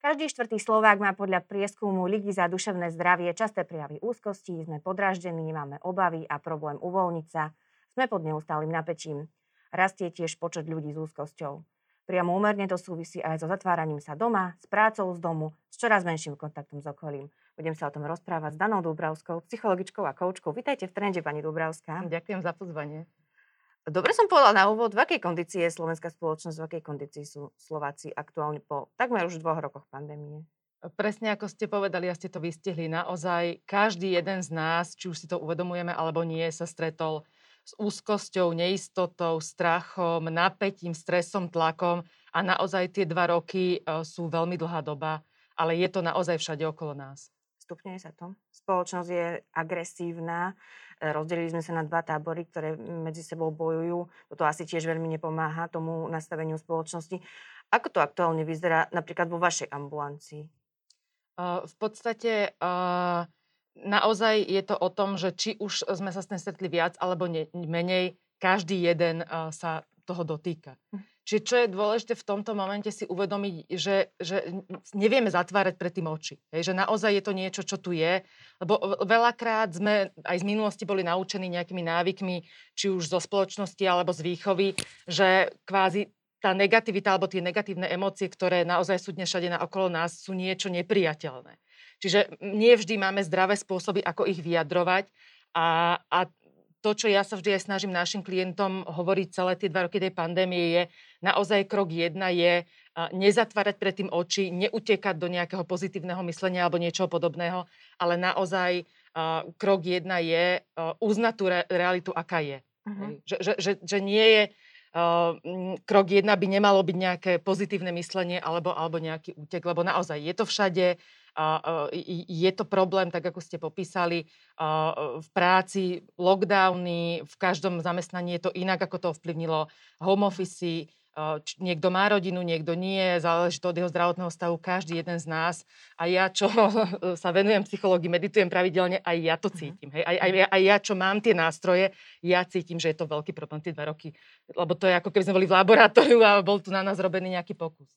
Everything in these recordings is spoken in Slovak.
Každý štvrtý Slovák má podľa prieskumu Ligy za duševné zdravie časté prijavy úzkosti, sme podráždení, máme obavy a problém uvoľniť sa. Sme pod neustálým napäčím. Rastie tiež počet ľudí s úzkosťou. Priamo úmerne to súvisí aj so zatváraním sa doma, s prácou z domu, s čoraz menším kontaktom s okolím. Budem sa o tom rozprávať s Danou Dúbravskou, psychologičkou a koučkou. Vítajte v trende, pani Dúbravská. Ďakujem za pozvanie. Dobre som povedala na úvod, v akej kondícii je slovenská spoločnosť, v akej kondícii sú Slováci aktuálne po takmer už dvoch rokoch pandémie? Presne ako ste povedali a ste to vystihli, naozaj každý jeden z nás, či už si to uvedomujeme alebo nie, sa stretol s úzkosťou, neistotou, strachom, napätím, stresom, tlakom a naozaj tie dva roky e, sú veľmi dlhá doba, ale je to naozaj všade okolo nás. Stupňuje sa to. Spoločnosť je agresívna, Rozdelili sme sa na dva tábory, ktoré medzi sebou bojujú. Toto asi tiež veľmi nepomáha tomu nastaveniu spoločnosti. Ako to aktuálne vyzerá napríklad vo vašej ambulancii? v podstate naozaj je to o tom, že či už sme sa s tým stretli viac alebo menej, každý jeden sa toho dotýka. Čiže čo je dôležité v tomto momente si uvedomiť, že, že nevieme zatvárať pred tým oči. Hej, že naozaj je to niečo, čo tu je. Lebo veľakrát sme aj z minulosti boli naučení nejakými návykmi, či už zo spoločnosti alebo z výchovy, že kvázi tá negativita alebo tie negatívne emócie, ktoré naozaj sú dnes všade okolo nás, sú niečo nepriateľné. Čiže nie vždy máme zdravé spôsoby, ako ich vyjadrovať a, a to, čo ja sa vždy aj snažím našim klientom hovoriť celé tie dva roky tej pandémie, je naozaj krok jedna je nezatvárať pred tým oči, neutekať do nejakého pozitívneho myslenia alebo niečoho podobného, ale naozaj krok jedna je uznať tú realitu, aká je. Uh-huh. Že, že, že, že nie je krok jedna by nemalo byť nejaké pozitívne myslenie alebo, alebo nejaký útek, lebo naozaj je to všade, je to problém, tak ako ste popísali, v práci, lockdowny, v každom zamestnaní je to inak, ako to ovplyvnilo home office, niekto má rodinu, niekto nie, záleží to od jeho zdravotného stavu, každý jeden z nás. A ja, čo sa venujem psychológii, meditujem pravidelne, aj ja to mhm. cítim. Hej? Aj, aj, aj ja, čo mám tie nástroje, ja cítim, že je to veľký problém tie dva roky. Lebo to je ako keby sme boli v laboratóriu a bol tu na nás robený nejaký pokus.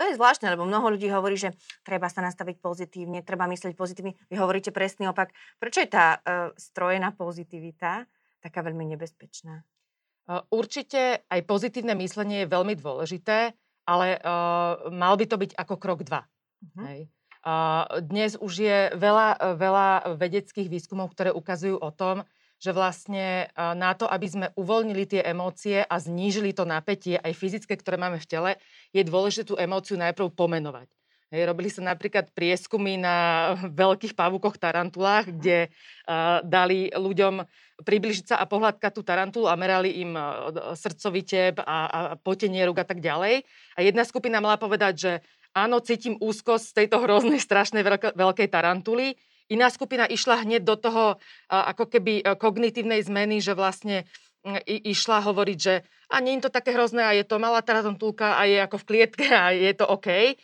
To je zvláštne, lebo mnoho ľudí hovorí, že treba sa nastaviť pozitívne, treba myslieť pozitívne. Vy hovoríte presný opak. Prečo je tá uh, strojená pozitivita taká veľmi nebezpečná? Určite aj pozitívne myslenie je veľmi dôležité, ale uh, mal by to byť ako krok dva. Uh-huh. Hej. Uh, dnes už je veľa, veľa vedeckých výskumov, ktoré ukazujú o tom, že vlastne na to, aby sme uvoľnili tie emócie a znížili to napätie, aj fyzické, ktoré máme v tele, je dôležité tú emóciu najprv pomenovať. Hej, robili sa napríklad prieskumy na veľkých pavúkoch tarantulách, kde uh, dali ľuďom približiť sa a pohľadkať tú tarantulu a merali im srdcový tep a, a potenie rúk a tak ďalej. A jedna skupina mala povedať, že áno, cítim úzkosť z tejto hroznej, strašnej veľk- veľkej tarantuly. Iná skupina išla hneď do toho uh, ako keby kognitívnej zmeny, že vlastne i, išla hovoriť, že a nie je to také hrozné a je to malá tarantulka a je ako v klietke a je to OK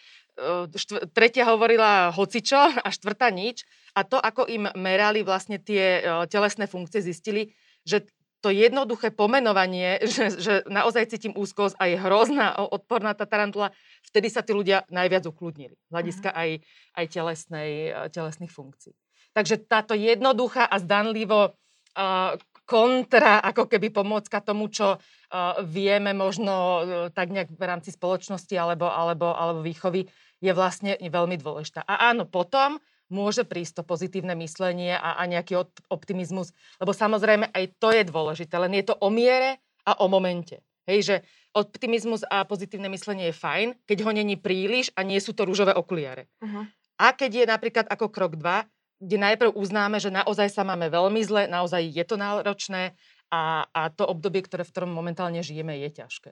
štv- tretia hovorila hocičo a štvrtá nič. A to, ako im merali vlastne tie telesné funkcie, zistili, že to jednoduché pomenovanie, že, že naozaj cítim úzkosť a je hrozná odporná tá tarantula, vtedy sa tí ľudia najviac ukludnili. Hľadiska aj, aj telesnej, telesných funkcií. Takže táto jednoduchá a zdanlivo uh, kontra, ako keby pomôcka tomu, čo uh, vieme možno uh, tak nejak v rámci spoločnosti alebo, alebo, alebo výchovy, je vlastne veľmi dôležitá. A áno, potom môže prísť to pozitívne myslenie a, a nejaký optimizmus, lebo samozrejme aj to je dôležité, len je to o miere a o momente. Hej, že optimizmus a pozitívne myslenie je fajn, keď ho není príliš a nie sú to rúžové okuliare. Uh-huh. A keď je napríklad ako krok 2, kde najprv uznáme, že naozaj sa máme veľmi zle, naozaj je to náročné a, a to obdobie, ktoré v ktorom momentálne žijeme, je ťažké.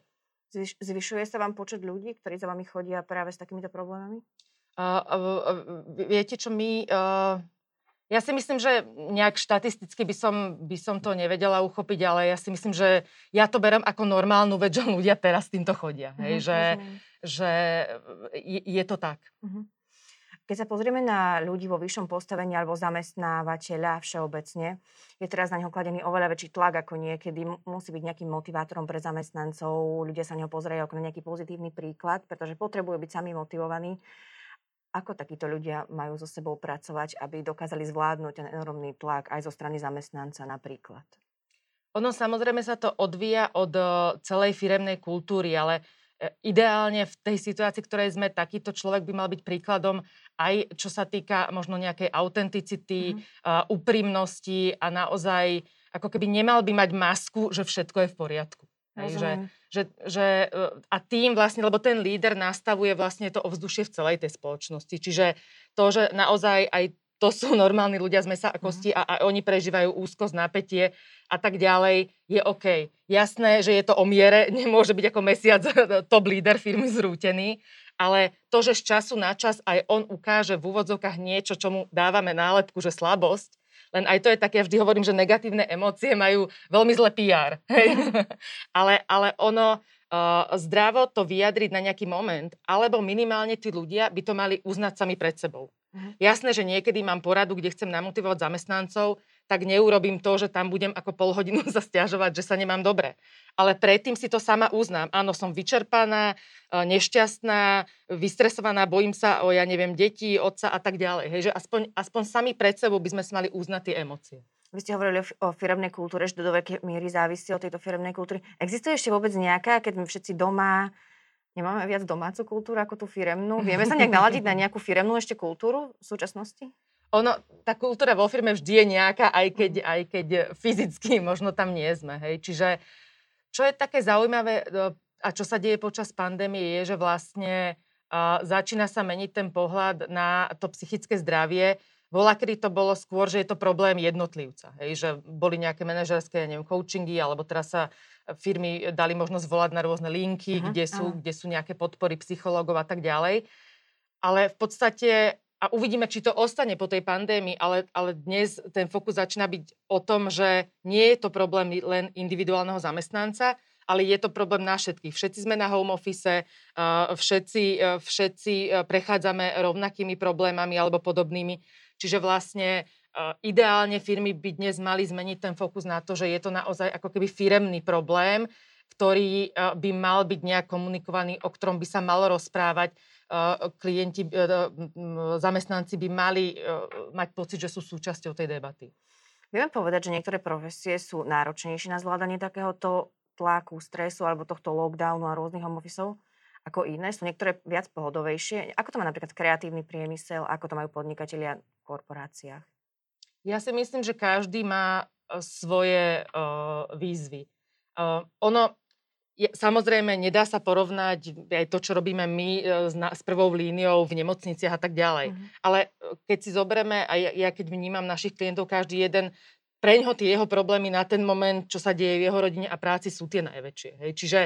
Zvyš, zvyšuje sa vám počet ľudí, ktorí za vami chodia práve s takýmito problémami? Uh, uh, uh, viete čo, my... Uh, ja si myslím, že nejak štatisticky by som, by som to nevedela uchopiť, ale ja si myslím, že ja to berem ako normálnu vec, že ľudia teraz týmto chodia. Hej, uh-huh, že, že je, je to tak. Uh-huh. Keď sa pozrieme na ľudí vo vyššom postavení alebo zamestnávateľa všeobecne, je teraz na neho kladený oveľa väčší tlak ako niekedy. Musí byť nejakým motivátorom pre zamestnancov, ľudia sa neho pozerajú ako na nejaký pozitívny príklad, pretože potrebujú byť sami motivovaní. Ako takíto ľudia majú so sebou pracovať, aby dokázali zvládnuť ten enormný tlak aj zo strany zamestnanca napríklad? Ono samozrejme sa to odvíja od celej firemnej kultúry, ale ideálne v tej situácii, ktorej sme, takýto človek by mal byť príkladom aj čo sa týka možno nejakej autenticity, mm. uh, úprimnosti a naozaj ako keby nemal by mať masku, že všetko je v poriadku. Hej, že, že, že, e, a tým vlastne, lebo ten líder nastavuje vlastne to ovzdušie v celej tej spoločnosti. Čiže to, že naozaj aj to sú normálni ľudia z mesa a kosti a, a oni prežívajú úzkosť, napätie a tak ďalej, je OK. Jasné, že je to o miere, nemôže byť ako mesiac top líder firmy zrútený, ale to, že z času na čas aj on ukáže v úvodzovkách niečo, čo mu dávame nálepku, že slabosť, len aj to je také, ja vždy hovorím, že negatívne emócie majú veľmi zlé PR. Ale, ale ono, uh, zdravo to vyjadriť na nejaký moment, alebo minimálne tí ľudia by to mali uznať sami pred sebou. Jasné, že niekedy mám poradu, kde chcem namotivovať zamestnancov, tak neurobím to, že tam budem ako pol hodinu sa stiažovať, že sa nemám dobre. Ale predtým si to sama uznám. Áno, som vyčerpaná, e, nešťastná, vystresovaná, bojím sa o, ja neviem, deti, otca a tak ďalej. Hej, že aspoň, aspoň sami pred sebou by sme si mali uznať tie emócie. Vy ste hovorili o, o firemnej kultúre, že do veľkej miery závisí od tejto firemnej kultúry. Existuje ešte vôbec nejaká, keď my všetci doma Nemáme viac domácu kultúru ako tú firemnú? Vieme sa nejak naladiť na nejakú firemnú ešte kultúru v súčasnosti? Ono, tá kultúra vo firme vždy je nejaká, aj keď, mhm. aj keď fyzicky možno tam nie sme. Hej. Čiže čo je také zaujímavé a čo sa deje počas pandémie je, že vlastne uh, začína sa meniť ten pohľad na to psychické zdravie. Bola, kedy to bolo skôr, že je to problém jednotlivca. Hej, že boli nejaké manažerské, neviem, coachingy, alebo teraz sa firmy dali možnosť volať na rôzne linky, uh-huh, kde, sú, uh-huh. kde sú nejaké podpory psychológov a tak ďalej. Ale v podstate, a uvidíme, či to ostane po tej pandémii, ale, ale dnes ten fokus začína byť o tom, že nie je to problém len individuálneho zamestnanca, ale je to problém na všetkých. Všetci sme na home office, všetci, všetci prechádzame rovnakými problémami alebo podobnými. Čiže vlastne ideálne firmy by dnes mali zmeniť ten fokus na to, že je to naozaj ako keby firemný problém, ktorý by mal byť nejak komunikovaný, o ktorom by sa malo rozprávať. Klienti, e, zamestnanci by mali e, mať pocit, že sú súčasťou tej debaty. Vieme povedať, že niektoré profesie sú náročnejšie na zvládanie takéhoto tlaku, stresu alebo tohto lockdownu a rôznych home ako iné? Sú niektoré viac pohodovejšie? Ako to má napríklad kreatívny priemysel? Ako to majú podnikatelia v korporáciách? Ja si myslím, že každý má e, svoje uh, výzvy. Uh, ono, je, samozrejme, nedá sa porovnať aj to, čo robíme my s, na, s prvou líniou v nemocniciach a tak ďalej. Mm. Ale keď si zoberieme, a ja, ja keď vnímam našich klientov, každý jeden, preňho tie jeho problémy na ten moment, čo sa deje v jeho rodine a práci, sú tie najväčšie. Hej. Čiže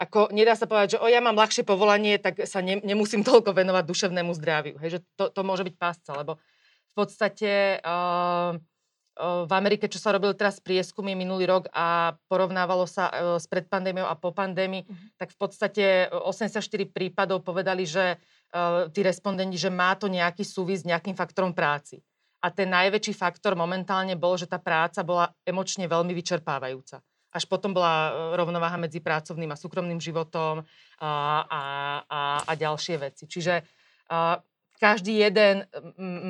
ako nedá sa povedať, že o, ja mám ľahšie povolanie, tak sa ne, nemusím toľko venovať duševnému zdraviu. Hej. Že to, to môže byť pásca, lebo v podstate uh, v Amerike, čo sa robil teraz prieskumy minulý rok a porovnávalo sa s predpandémiou a po pandémii, mm-hmm. tak v podstate 84 prípadov povedali, že tí respondenti, že má to nejaký súvis s nejakým faktorom práci. A ten najväčší faktor momentálne bol, že tá práca bola emočne veľmi vyčerpávajúca. Až potom bola rovnováha medzi pracovným a súkromným životom a, a, a, a ďalšie veci. Čiže každý jeden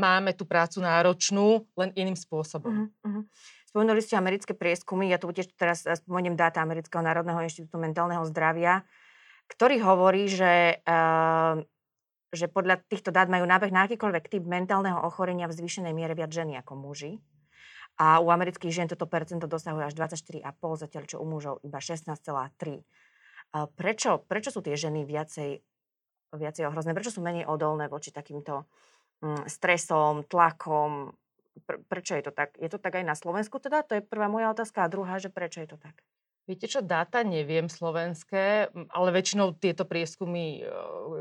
máme tú prácu náročnú, len iným spôsobom. Uh-huh. Spomenuli ste americké prieskumy, ja tu tiež teraz spomeniem dáta Amerického národného inštitútu mentálneho zdravia, ktorý hovorí, že, uh, že podľa týchto dát majú nábeh na akýkoľvek typ mentálneho ochorenia v zvýšenej miere viac ženy ako muži. A u amerických žien toto percento dosahuje až 24,5, zatiaľ čo u mužov iba 16,3. Prečo, prečo sú tie ženy viacej viacej ohrozné? Prečo sú menej odolné voči takýmto mm, stresom, tlakom? Prečo je to tak? Je to tak aj na Slovensku teda? To je prvá moja otázka. A druhá, že prečo je to tak? Viete čo, dáta neviem slovenské, ale väčšinou tieto prieskumy e,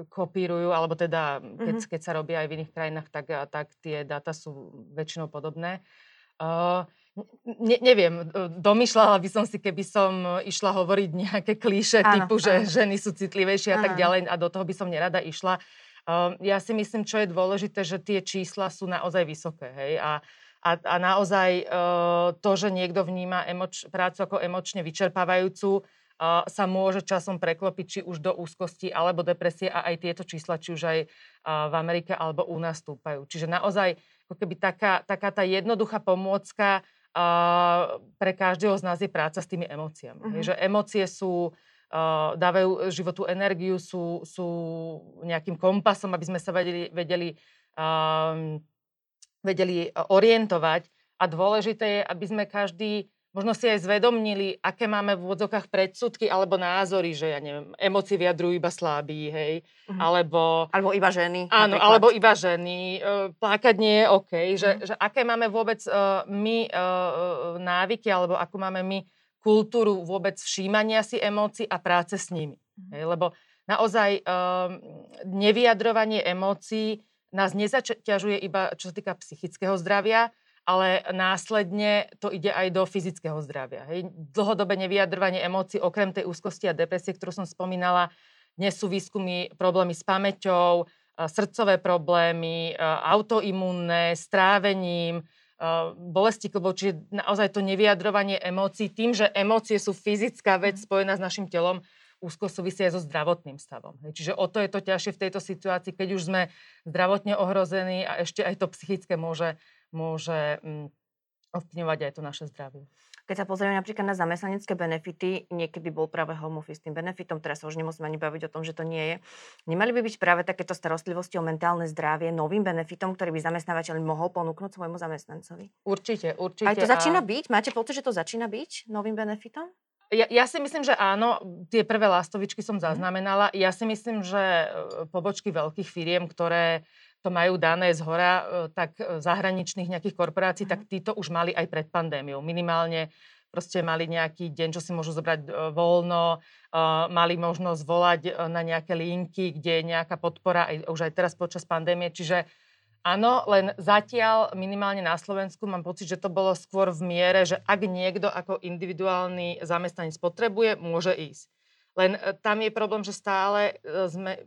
kopírujú, alebo teda keď, mm-hmm. keď sa robia aj v iných krajinách, tak, tak tie dáta sú väčšinou podobné. Uh, ne, neviem, domýšľala by som si, keby som išla hovoriť nejaké klíše áno, typu, že áno. ženy sú citlivejšie a áno. tak ďalej a do toho by som nerada išla. Uh, ja si myslím, čo je dôležité, že tie čísla sú naozaj vysoké. Hej? A, a, a naozaj uh, to, že niekto vníma emoč, prácu ako emočne vyčerpávajúcu, sa môže časom preklopiť či už do úzkosti alebo depresie a aj tieto čísla, či už aj v Amerike alebo u nás stúpajú. Čiže naozaj ako keby taká, taká tá jednoduchá pomôcka pre každého z nás je práca s tými emóciami. Uh-huh. Že emócie sú dávajú životu energiu, sú, sú nejakým kompasom, aby sme sa vedeli, vedeli, uh, vedeli orientovať. A dôležité je, aby sme každý možno si aj zvedomnili, aké máme v úvodzokách predsudky alebo názory, že ja neviem, emócie vyjadrujú iba slabí, hej, uh-huh. alebo... Alebo iba ženy. Áno, napríklad. alebo iba ženy. Uh, plakať nie je OK. Že, uh-huh. že aké máme vôbec uh, my uh, návyky, alebo akú máme my kultúru vôbec všímania si emócií a práce s nimi. Mm. Hej, lebo naozaj um, nevyjadrovanie emócií nás nezaťažuje iba čo sa týka psychického zdravia, ale následne to ide aj do fyzického zdravia. Hej. Dlhodobé nevyjadrovanie emócií, okrem tej úzkosti a depresie, ktorú som spomínala, dnes sú výskumy problémy s pamäťou, srdcové problémy, autoimmunné, strávením, bolesti klbov, čiže naozaj to nevyjadrovanie emócií, tým, že emócie sú fyzická vec mhm. spojená s našim telom, úzko súvisí aj so zdravotným stavom. Čiže o to je to ťažšie v tejto situácii, keď už sme zdravotne ohrození a ešte aj to psychické môže, môže mm, ovplyvňovať aj to naše zdravie. Keď sa pozrieme napríklad na zamestnanecké benefity, niekedy bol práve home office tým benefitom, teraz sa už nemusíme ani baviť o tom, že to nie je. Nemali by byť práve takéto starostlivosti o mentálne zdravie novým benefitom, ktorý by zamestnávateľ mohol ponúknuť svojmu zamestnancovi? Určite, určite. Aj to začína byť? Máte pocit, že to začína byť novým benefitom? Ja, ja si myslím, že áno, tie prvé lastovičky som mhm. zaznamenala. Ja si myslím, že e, pobočky veľkých firiem, ktoré to majú dané z hora, e, tak e, zahraničných nejakých korporácií, tak mhm. títo už mali aj pred pandémiou. Minimálne proste mali nejaký deň, čo si môžu zobrať e, voľno, mali možnosť volať na nejaké linky, kde je nejaká podpora, aj, už aj teraz počas pandémie. Čiže áno, len zatiaľ minimálne na Slovensku mám pocit, že to bolo skôr v miere, že ak niekto ako individuálny zamestnanec potrebuje, môže ísť. Len tam je problém, že stále sme,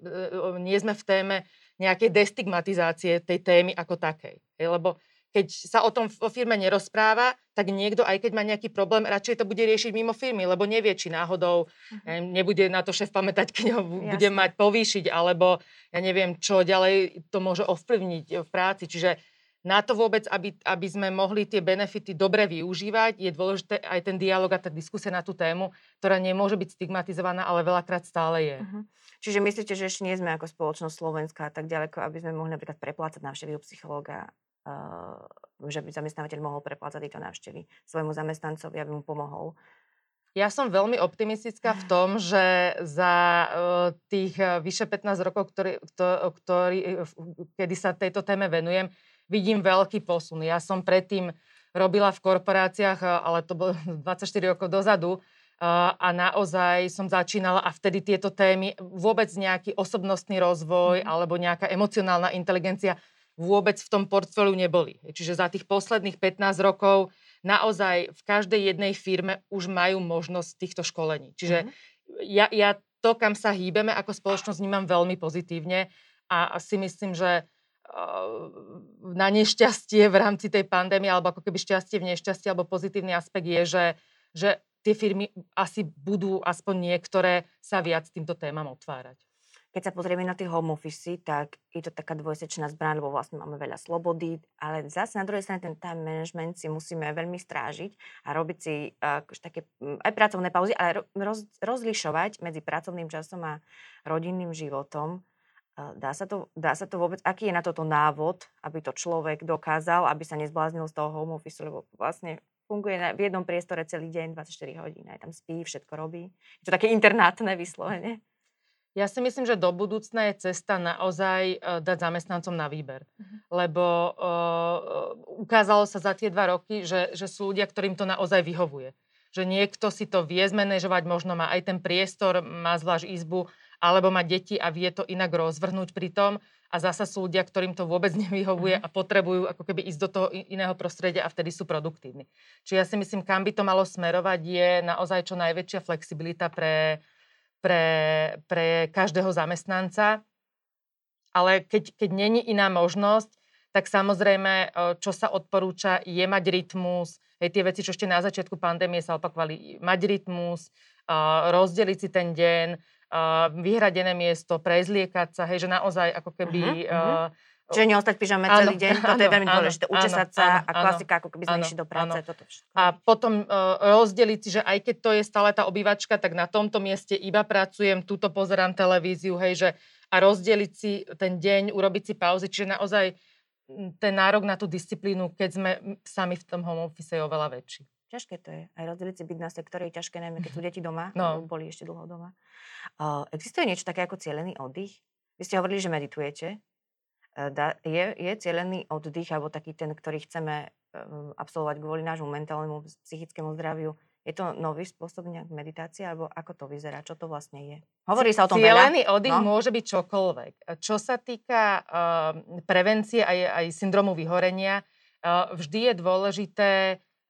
nie sme v téme nejakej destigmatizácie tej témy ako takej. Lebo keď sa o tom o firme nerozpráva, tak niekto, aj keď má nejaký problém, radšej to bude riešiť mimo firmy, lebo nevie, či náhodou uh-huh. nebude na to šéf pamätať, keď ho Jasne. bude mať povýšiť, alebo ja neviem, čo ďalej to môže ovplyvniť v práci. Čiže na to vôbec, aby, aby sme mohli tie benefity dobre využívať, je dôležité aj ten dialog a tá diskusia na tú tému, ktorá nemôže byť stigmatizovaná, ale veľakrát stále je. Uh-huh. Čiže myslíte, že ešte nie sme ako spoločnosť Slovenska tak ďaleko, aby sme mohli napríklad preplácať návštevy u psychológa, uh, že by zamestnávateľ mohol preplácať tieto návštevy svojmu zamestnancovi, aby mu pomohol? Ja som veľmi optimistická v tom, že za uh, tých uh, vyše 15 rokov, ktorý, ktorý, kedy sa tejto téme venujem, vidím veľký posun. Ja som predtým robila v korporáciách, ale to bolo 24 rokov dozadu, a naozaj som začínala a vtedy tieto témy, vôbec nejaký osobnostný rozvoj mm. alebo nejaká emocionálna inteligencia vôbec v tom portfóliu neboli. Čiže za tých posledných 15 rokov naozaj v každej jednej firme už majú možnosť týchto školení. Čiže mm. ja, ja to, kam sa hýbeme ako spoločnosť, vnímam veľmi pozitívne a si myslím, že na nešťastie v rámci tej pandémie, alebo ako keby šťastie v nešťastie, alebo pozitívny aspekt je, že, že tie firmy asi budú aspoň niektoré sa viac týmto témam otvárať. Keď sa pozrieme na tie home office, tak je to taká dvojsečná zbraň, lebo vlastne máme veľa slobody, ale zase na druhej strane ten time management si musíme veľmi strážiť a robiť si uh, také mm, aj pracovné pauzy, ale roz, rozlišovať medzi pracovným časom a rodinným životom. Dá sa, to, dá sa to vôbec, aký je na toto návod, aby to človek dokázal, aby sa nezbláznil z toho home office, lebo vlastne funguje v jednom priestore celý deň, 24 hodín. Aj tam spí, všetko robí. Je to také internátne vyslovene. Ja si myslím, že do budúcna je cesta naozaj uh, dať zamestnancom na výber. Uh-huh. Lebo uh, ukázalo sa za tie dva roky, že, že sú ľudia, ktorým to naozaj vyhovuje. Že niekto si to vie zmanéžovať, možno má aj ten priestor, má zvlášť izbu, alebo má deti a vie to inak rozvrhnúť pri tom a zasa sú ľudia, ktorým to vôbec nevyhovuje mhm. a potrebujú ako keby ísť do toho iného prostredia a vtedy sú produktívni. Čiže ja si myslím, kam by to malo smerovať, je naozaj čo najväčšia flexibilita pre, pre, pre každého zamestnanca. ale keď, keď není iná možnosť, tak samozrejme, čo sa odporúča, je mať rytmus. Hej, tie veci, čo ešte na začiatku pandémie sa opakovali, mať rytmus, rozdeliť si ten deň, vyhradené miesto, prezliekať sa, hej, že naozaj ako keby... Uh-huh, uh-huh Čiže neostať pyžame celý deň, toto áno, je veľmi dôležité. Učesať sa áno, a klasika, ako keby sme išli do práce. Áno. Toto všetko. A potom uh, rozdeliť si, že aj keď to je stále tá obývačka, tak na tomto mieste iba pracujem, túto pozerám televíziu, hej, že a rozdeliť si ten deň, urobiť si pauzy, čiže naozaj ten nárok na tú disciplínu, keď sme sami v tom home office je oveľa väčší. Ťažké to je. Aj rozdeliť si byť na sektory je ťažké, najmä keď sú deti doma, no. boli ešte dlho doma. Uh, existuje niečo také ako cieľený oddych? Vy ste hovorili, že meditujete. E, je, je cieľený oddych, alebo taký ten, ktorý chceme um, absolvovať kvôli nášmu mentálnemu, psychickému zdraviu. Je to nový spôsob nejak meditácie, alebo ako to vyzerá? Čo to vlastne je? Hovorí sa o tom Cielený veľa? oddych no? môže byť čokoľvek. Čo sa týka uh, prevencie aj, aj syndromu vyhorenia, uh, vždy je dôležité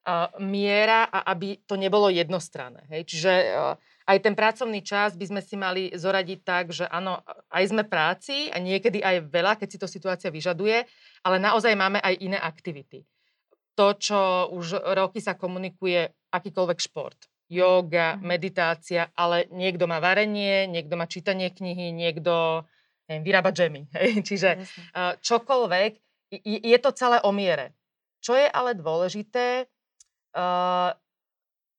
uh, miera a aby to nebolo jednostranné. Hej? Čiže uh, aj ten pracovný čas by sme si mali zoradiť tak, že áno, aj sme práci a niekedy aj veľa, keď si to situácia vyžaduje, ale naozaj máme aj iné aktivity. To, čo už roky sa komunikuje, akýkoľvek šport, yoga, mm. meditácia, ale niekto má varenie, niekto má čítanie knihy, niekto neviem, vyrába džemy. Čiže uh, čokoľvek, je to celé o miere. Čo je ale dôležité, uh,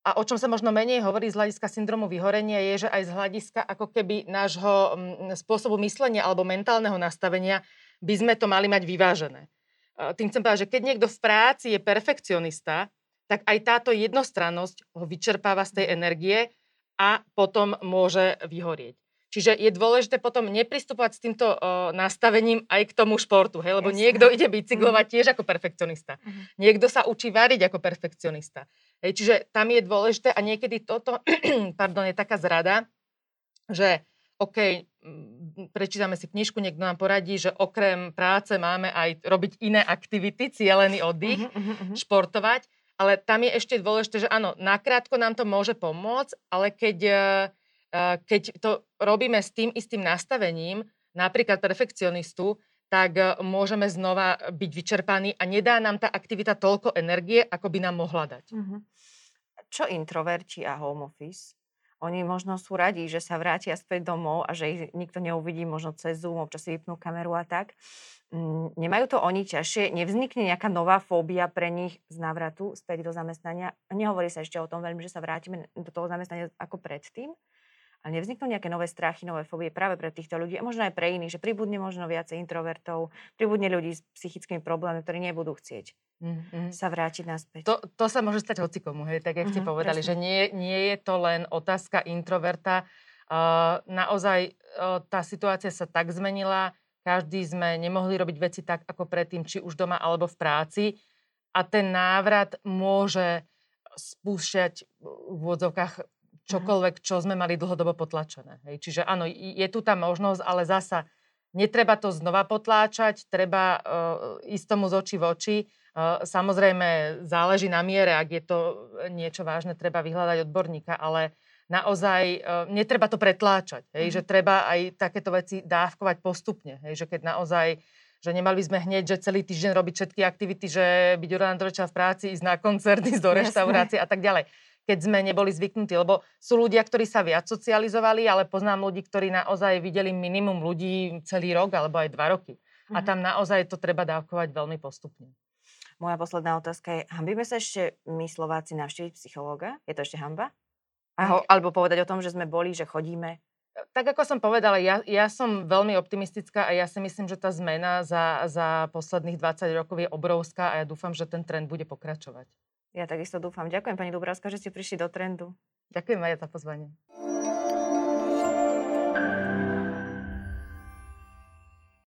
a o čom sa možno menej hovorí z hľadiska syndromu vyhorenia, je, že aj z hľadiska ako keby nášho mm, spôsobu myslenia alebo mentálneho nastavenia by sme to mali mať vyvážené. Tým chcem povedať, že keď niekto v práci je perfekcionista, tak aj táto jednostrannosť ho vyčerpáva z tej energie a potom môže vyhorieť. Čiže je dôležité potom nepristupovať s týmto uh, nastavením aj k tomu športu, hej? lebo Jasne. niekto ide bicyklovať tiež ako perfekcionista. Uh-huh. Niekto sa učí variť ako perfekcionista. Hej, čiže tam je dôležité a niekedy toto pardon, je taká zrada, že OK, prečítame si knižku, niekto nám poradí, že okrem práce máme aj robiť iné aktivity, cieľený oddych, uh-huh, uh-huh. športovať, ale tam je ešte dôležité, že áno, nakrátko nám to môže pomôcť, ale keď keď to robíme s tým istým nastavením, napríklad perfekcionistu, tak e, môžeme znova byť vyčerpaní a nedá nám tá aktivita toľko energie, ako by nám mohla dať. Mm-hmm. Čo introverti a home office? Oni možno sú radi, že sa vrátia späť domov a že ich nikto neuvidí možno cez Zoom, občas si vypnú kameru a tak. Mm, nemajú to oni ťažšie? Nevznikne nejaká nová fóbia pre nich z návratu späť do zamestnania? Nehovorí sa ešte o tom veľmi, že sa vrátime do toho zamestnania ako predtým. Ale nevzniknú nejaké nové strachy, nové fóbie práve pre týchto ľudí a možno aj pre iných, že pribudne možno viacej introvertov, pribudne ľudí s psychickými problémami, ktorí nebudú chcieť mm-hmm. sa vrátiť naspäť. To, to sa môže stať hocikomu, hej, tak jak mm-hmm, ste povedali, presne. že nie, nie je to len otázka introverta. Uh, naozaj uh, tá situácia sa tak zmenila, každý sme nemohli robiť veci tak, ako predtým, či už doma alebo v práci. A ten návrat môže spúšťať v úvodzovkách čokoľvek, čo sme mali dlhodobo potlačené. Hej. Čiže áno, je tu tá možnosť, ale zasa netreba to znova potláčať, treba uh, ísť tomu z očí v oči. Uh, samozrejme, záleží na miere, ak je to niečo vážne, treba vyhľadať odborníka, ale naozaj uh, netreba to pretláčať. Hej, mm. Že treba aj takéto veci dávkovať postupne. Hej, že keď naozaj že nemali by sme hneď, že celý týždeň robiť všetky aktivity, že byť do v práci, ísť na koncert, ísť do reštaurácie a tak ďalej keď sme neboli zvyknutí. Lebo sú ľudia, ktorí sa viac socializovali, ale poznám ľudí, ktorí naozaj videli minimum ľudí celý rok alebo aj dva roky. Mhm. A tam naozaj to treba dávkovať veľmi postupne. Moja posledná otázka je, hambíme sa ešte my Slováci navštíviť psychológa? Je to ešte hamba? Aho, alebo povedať o tom, že sme boli, že chodíme? Tak ako som povedala, ja, ja som veľmi optimistická a ja si myslím, že tá zmena za, za posledných 20 rokov je obrovská a ja dúfam, že ten trend bude pokračovať. Ja takisto dúfam. Ďakujem pani Dubravská, že ste prišli do trendu. Ďakujem aj za pozvanie.